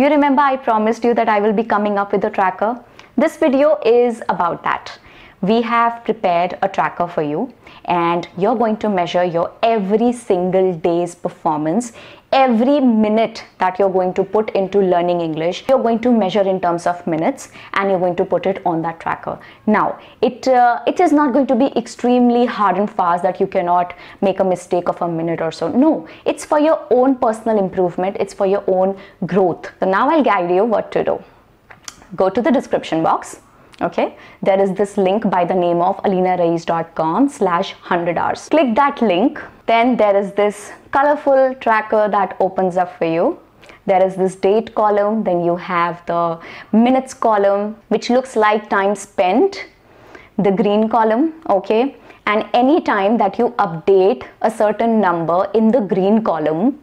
You remember I promised you that I will be coming up with a tracker? This video is about that. We have prepared a tracker for you and you're going to measure your every single day's performance every minute that you're going to put into learning English, you're going to measure in terms of minutes and you're going to put it on that tracker. Now, it, uh, it is not going to be extremely hard and fast that you cannot make a mistake of a minute or so. No, it's for your own personal improvement, it's for your own growth. So now I'll guide you what to do. Go to the description box okay? There is this link by the name of alinaraies.com slash 100 hours. Click that link then there is this colorful tracker that opens up for you. There is this date column then you have the minutes column which looks like time spent the green column okay? And any time that you update a certain number in the green column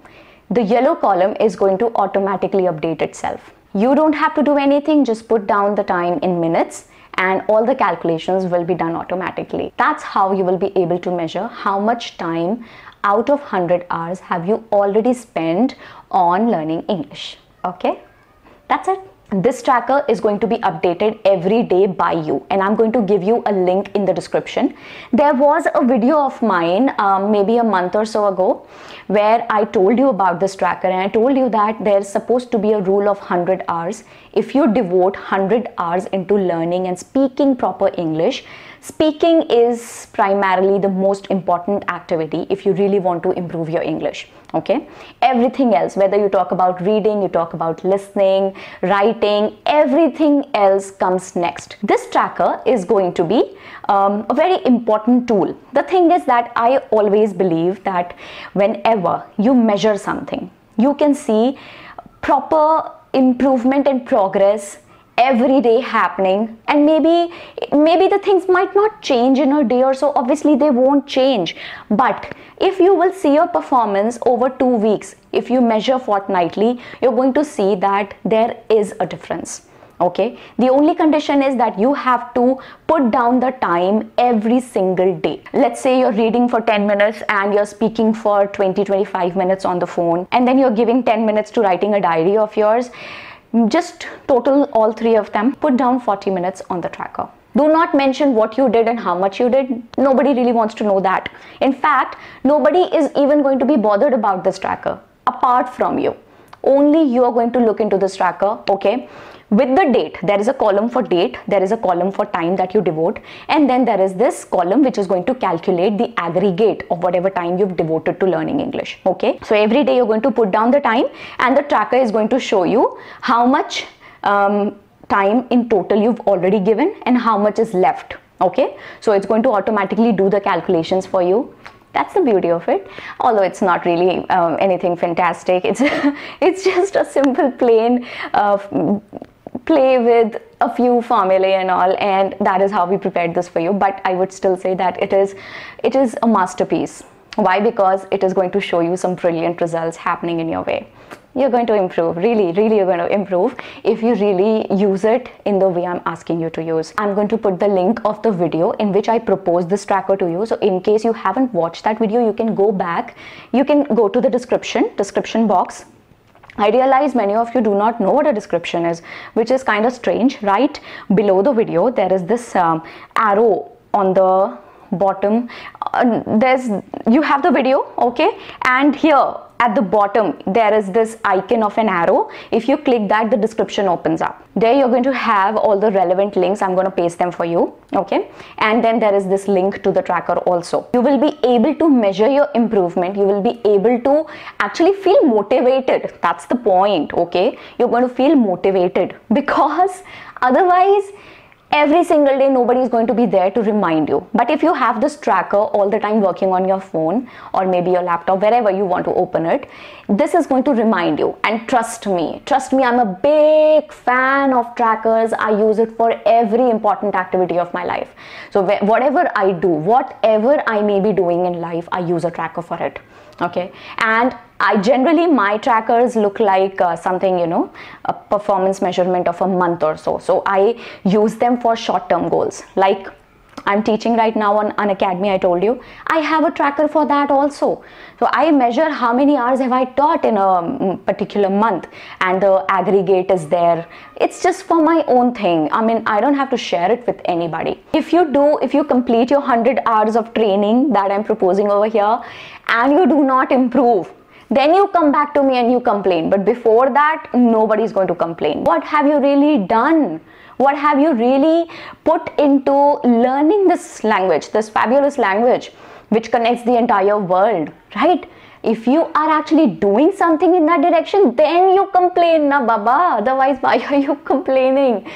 the yellow column is going to automatically update itself you don't have to do anything, just put down the time in minutes and all the calculations will be done automatically. That's how you will be able to measure how much time out of 100 hours have you already spent on learning English. Okay, that's it this tracker is going to be updated every day by you and i'm going to give you a link in the description. There was a video of mine um, maybe a month or so ago where i told you about this tracker and i told you that there's supposed to be a rule of 100 hours. If you devote 100 hours into learning and speaking proper english speaking is primarily the most important activity if you really want to improve your english okay? Everything else whether you talk about reading you talk about listening writing everything else comes next. This tracker is going to be um, a very important tool. The thing is that i always believe that whenever you measure something you can see proper improvement and progress every day happening. And maybe maybe the things might not change in a day or so. Obviously they won't change. But if you will see your performance over 2 weeks if you measure fortnightly you're going to see that there is a difference. Okay? The only condition is that you have to put down the time every single day. Let's say you're reading for 10 minutes and you're speaking for 20 25 minutes on the phone and then you're giving 10 minutes to writing a diary of yours just total all three of them put down 40 minutes on the tracker. Do not mention what you did and how much you did. Nobody really wants to know that. In fact nobody is even going to be bothered about this tracker apart from you only you are going to look into this tracker okay? With the date there is a column for date there is a column for time that you devote and then there is this column which is going to calculate the aggregate of whatever time you've devoted to learning english okay? So every day you're going to put down the time and the tracker is going to show you how much um, time in total you've already given and how much is left okay? So it's going to automatically do the calculations for you that's the beauty of it. Although it's not really um, anything fantastic. It's it's just a simple plain uh, play with a few formulae and all and that is how we prepared this for you. But i would still say that it is it is a masterpiece why? Because it is going to show you some brilliant results happening in your way. You're going to improve. Really really you're going to improve if you really use it in the way i'm asking you to use. I'm going to put the link of the video in which i propose this tracker to you. So in case you haven't watched that video you can go back. You can go to the description description box. I realize many of you do not know what a description is, which is kind of strange. Right? Below the video, there is this um, arrow on the bottom. Uh, there's you have the video, okay, and here at the bottom there is this icon of an arrow. If you click that the description opens up. There you're going to have all the relevant links. I'm going to paste them for you okay? And then there is this link to the tracker also. You will be able to measure your improvement. You will be able to actually feel motivated. That's the point okay? You're going to feel motivated. Because otherwise every single day nobody is going to be there to remind you. But if you have this tracker all the time working on your phone or maybe your laptop wherever you want to open it this is going to remind you. And trust me trust me i'm a big fan of trackers. I use it for every important activity of my life. So whatever i do whatever i may be doing in life i use a tracker for it okay. And I generally my trackers look like uh, something you know a performance measurement of a month or so. So I use them for short term goals. Like I'm teaching right now on an academy, I told you. I have a tracker for that also. So I measure how many hours have I taught in a mm, particular month and the aggregate is there. It's just for my own thing. I mean, I don't have to share it with anybody. If you do, if you complete your 100 hours of training that I'm proposing over here and you do not improve, then you come back to me and you complain. But before that, nobody's going to complain. What have you really done? What have you really put into learning this language, this fabulous language which connects the entire world, right? If you are actually doing something in that direction, then you complain, na baba. Otherwise, why are you complaining?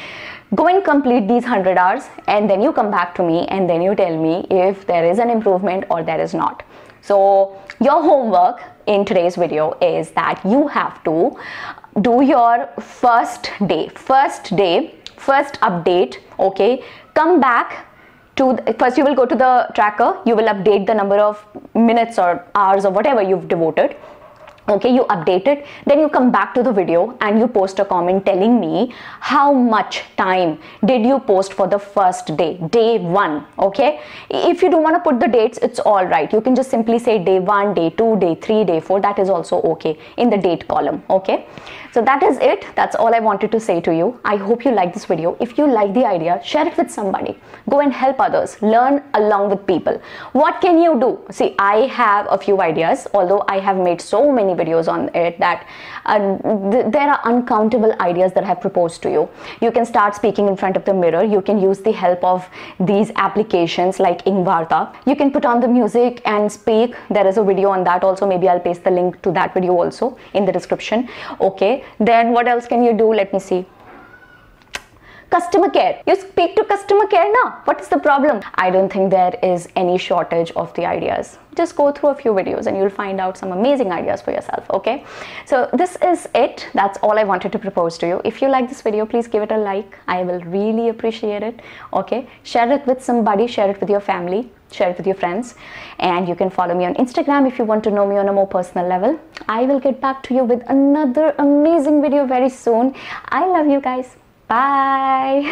Go and complete these 100 hours and then you come back to me and then you tell me if there is an improvement or there is not. So, your homework in today's video is that you have to do your first day, first day first update okay? Come back to first you will go to the tracker you will update the number of minutes or hours or whatever you've devoted okay you update it then you come back to the video and you post a comment telling me how much time did you post for the first day day one okay? If you don't want to put the dates it's all right. You can just simply say day one day two day three day four that is also okay in the date column okay so that is it that's all i wanted to say to you i hope you like this video if you like the idea share it with somebody go and help others learn along with people what can you do see i have a few ideas although i have made so many videos on it that uh, th there are uncountable ideas that I have proposed to you. You can start speaking in front of the mirror. You can use the help of these applications like EngVarta. You can put on the music and speak. There is a video on that also. Maybe I'll paste the link to that video also in the description. Then what else can you do? Let me see customer care. You speak to customer care now. What is the problem? I don't think there is any shortage of the ideas. Just go through a few videos and you'll find out some amazing ideas for yourself okay? So this is it. That's all i wanted to propose to you. If you like this video please give it a like. I will really appreciate it okay? Share it with somebody. Share it with your family. Share it with your friends. And you can follow me on instagram if you want to know me on a more personal level. I will get back to you with another amazing video very soon. I love you guys Bye.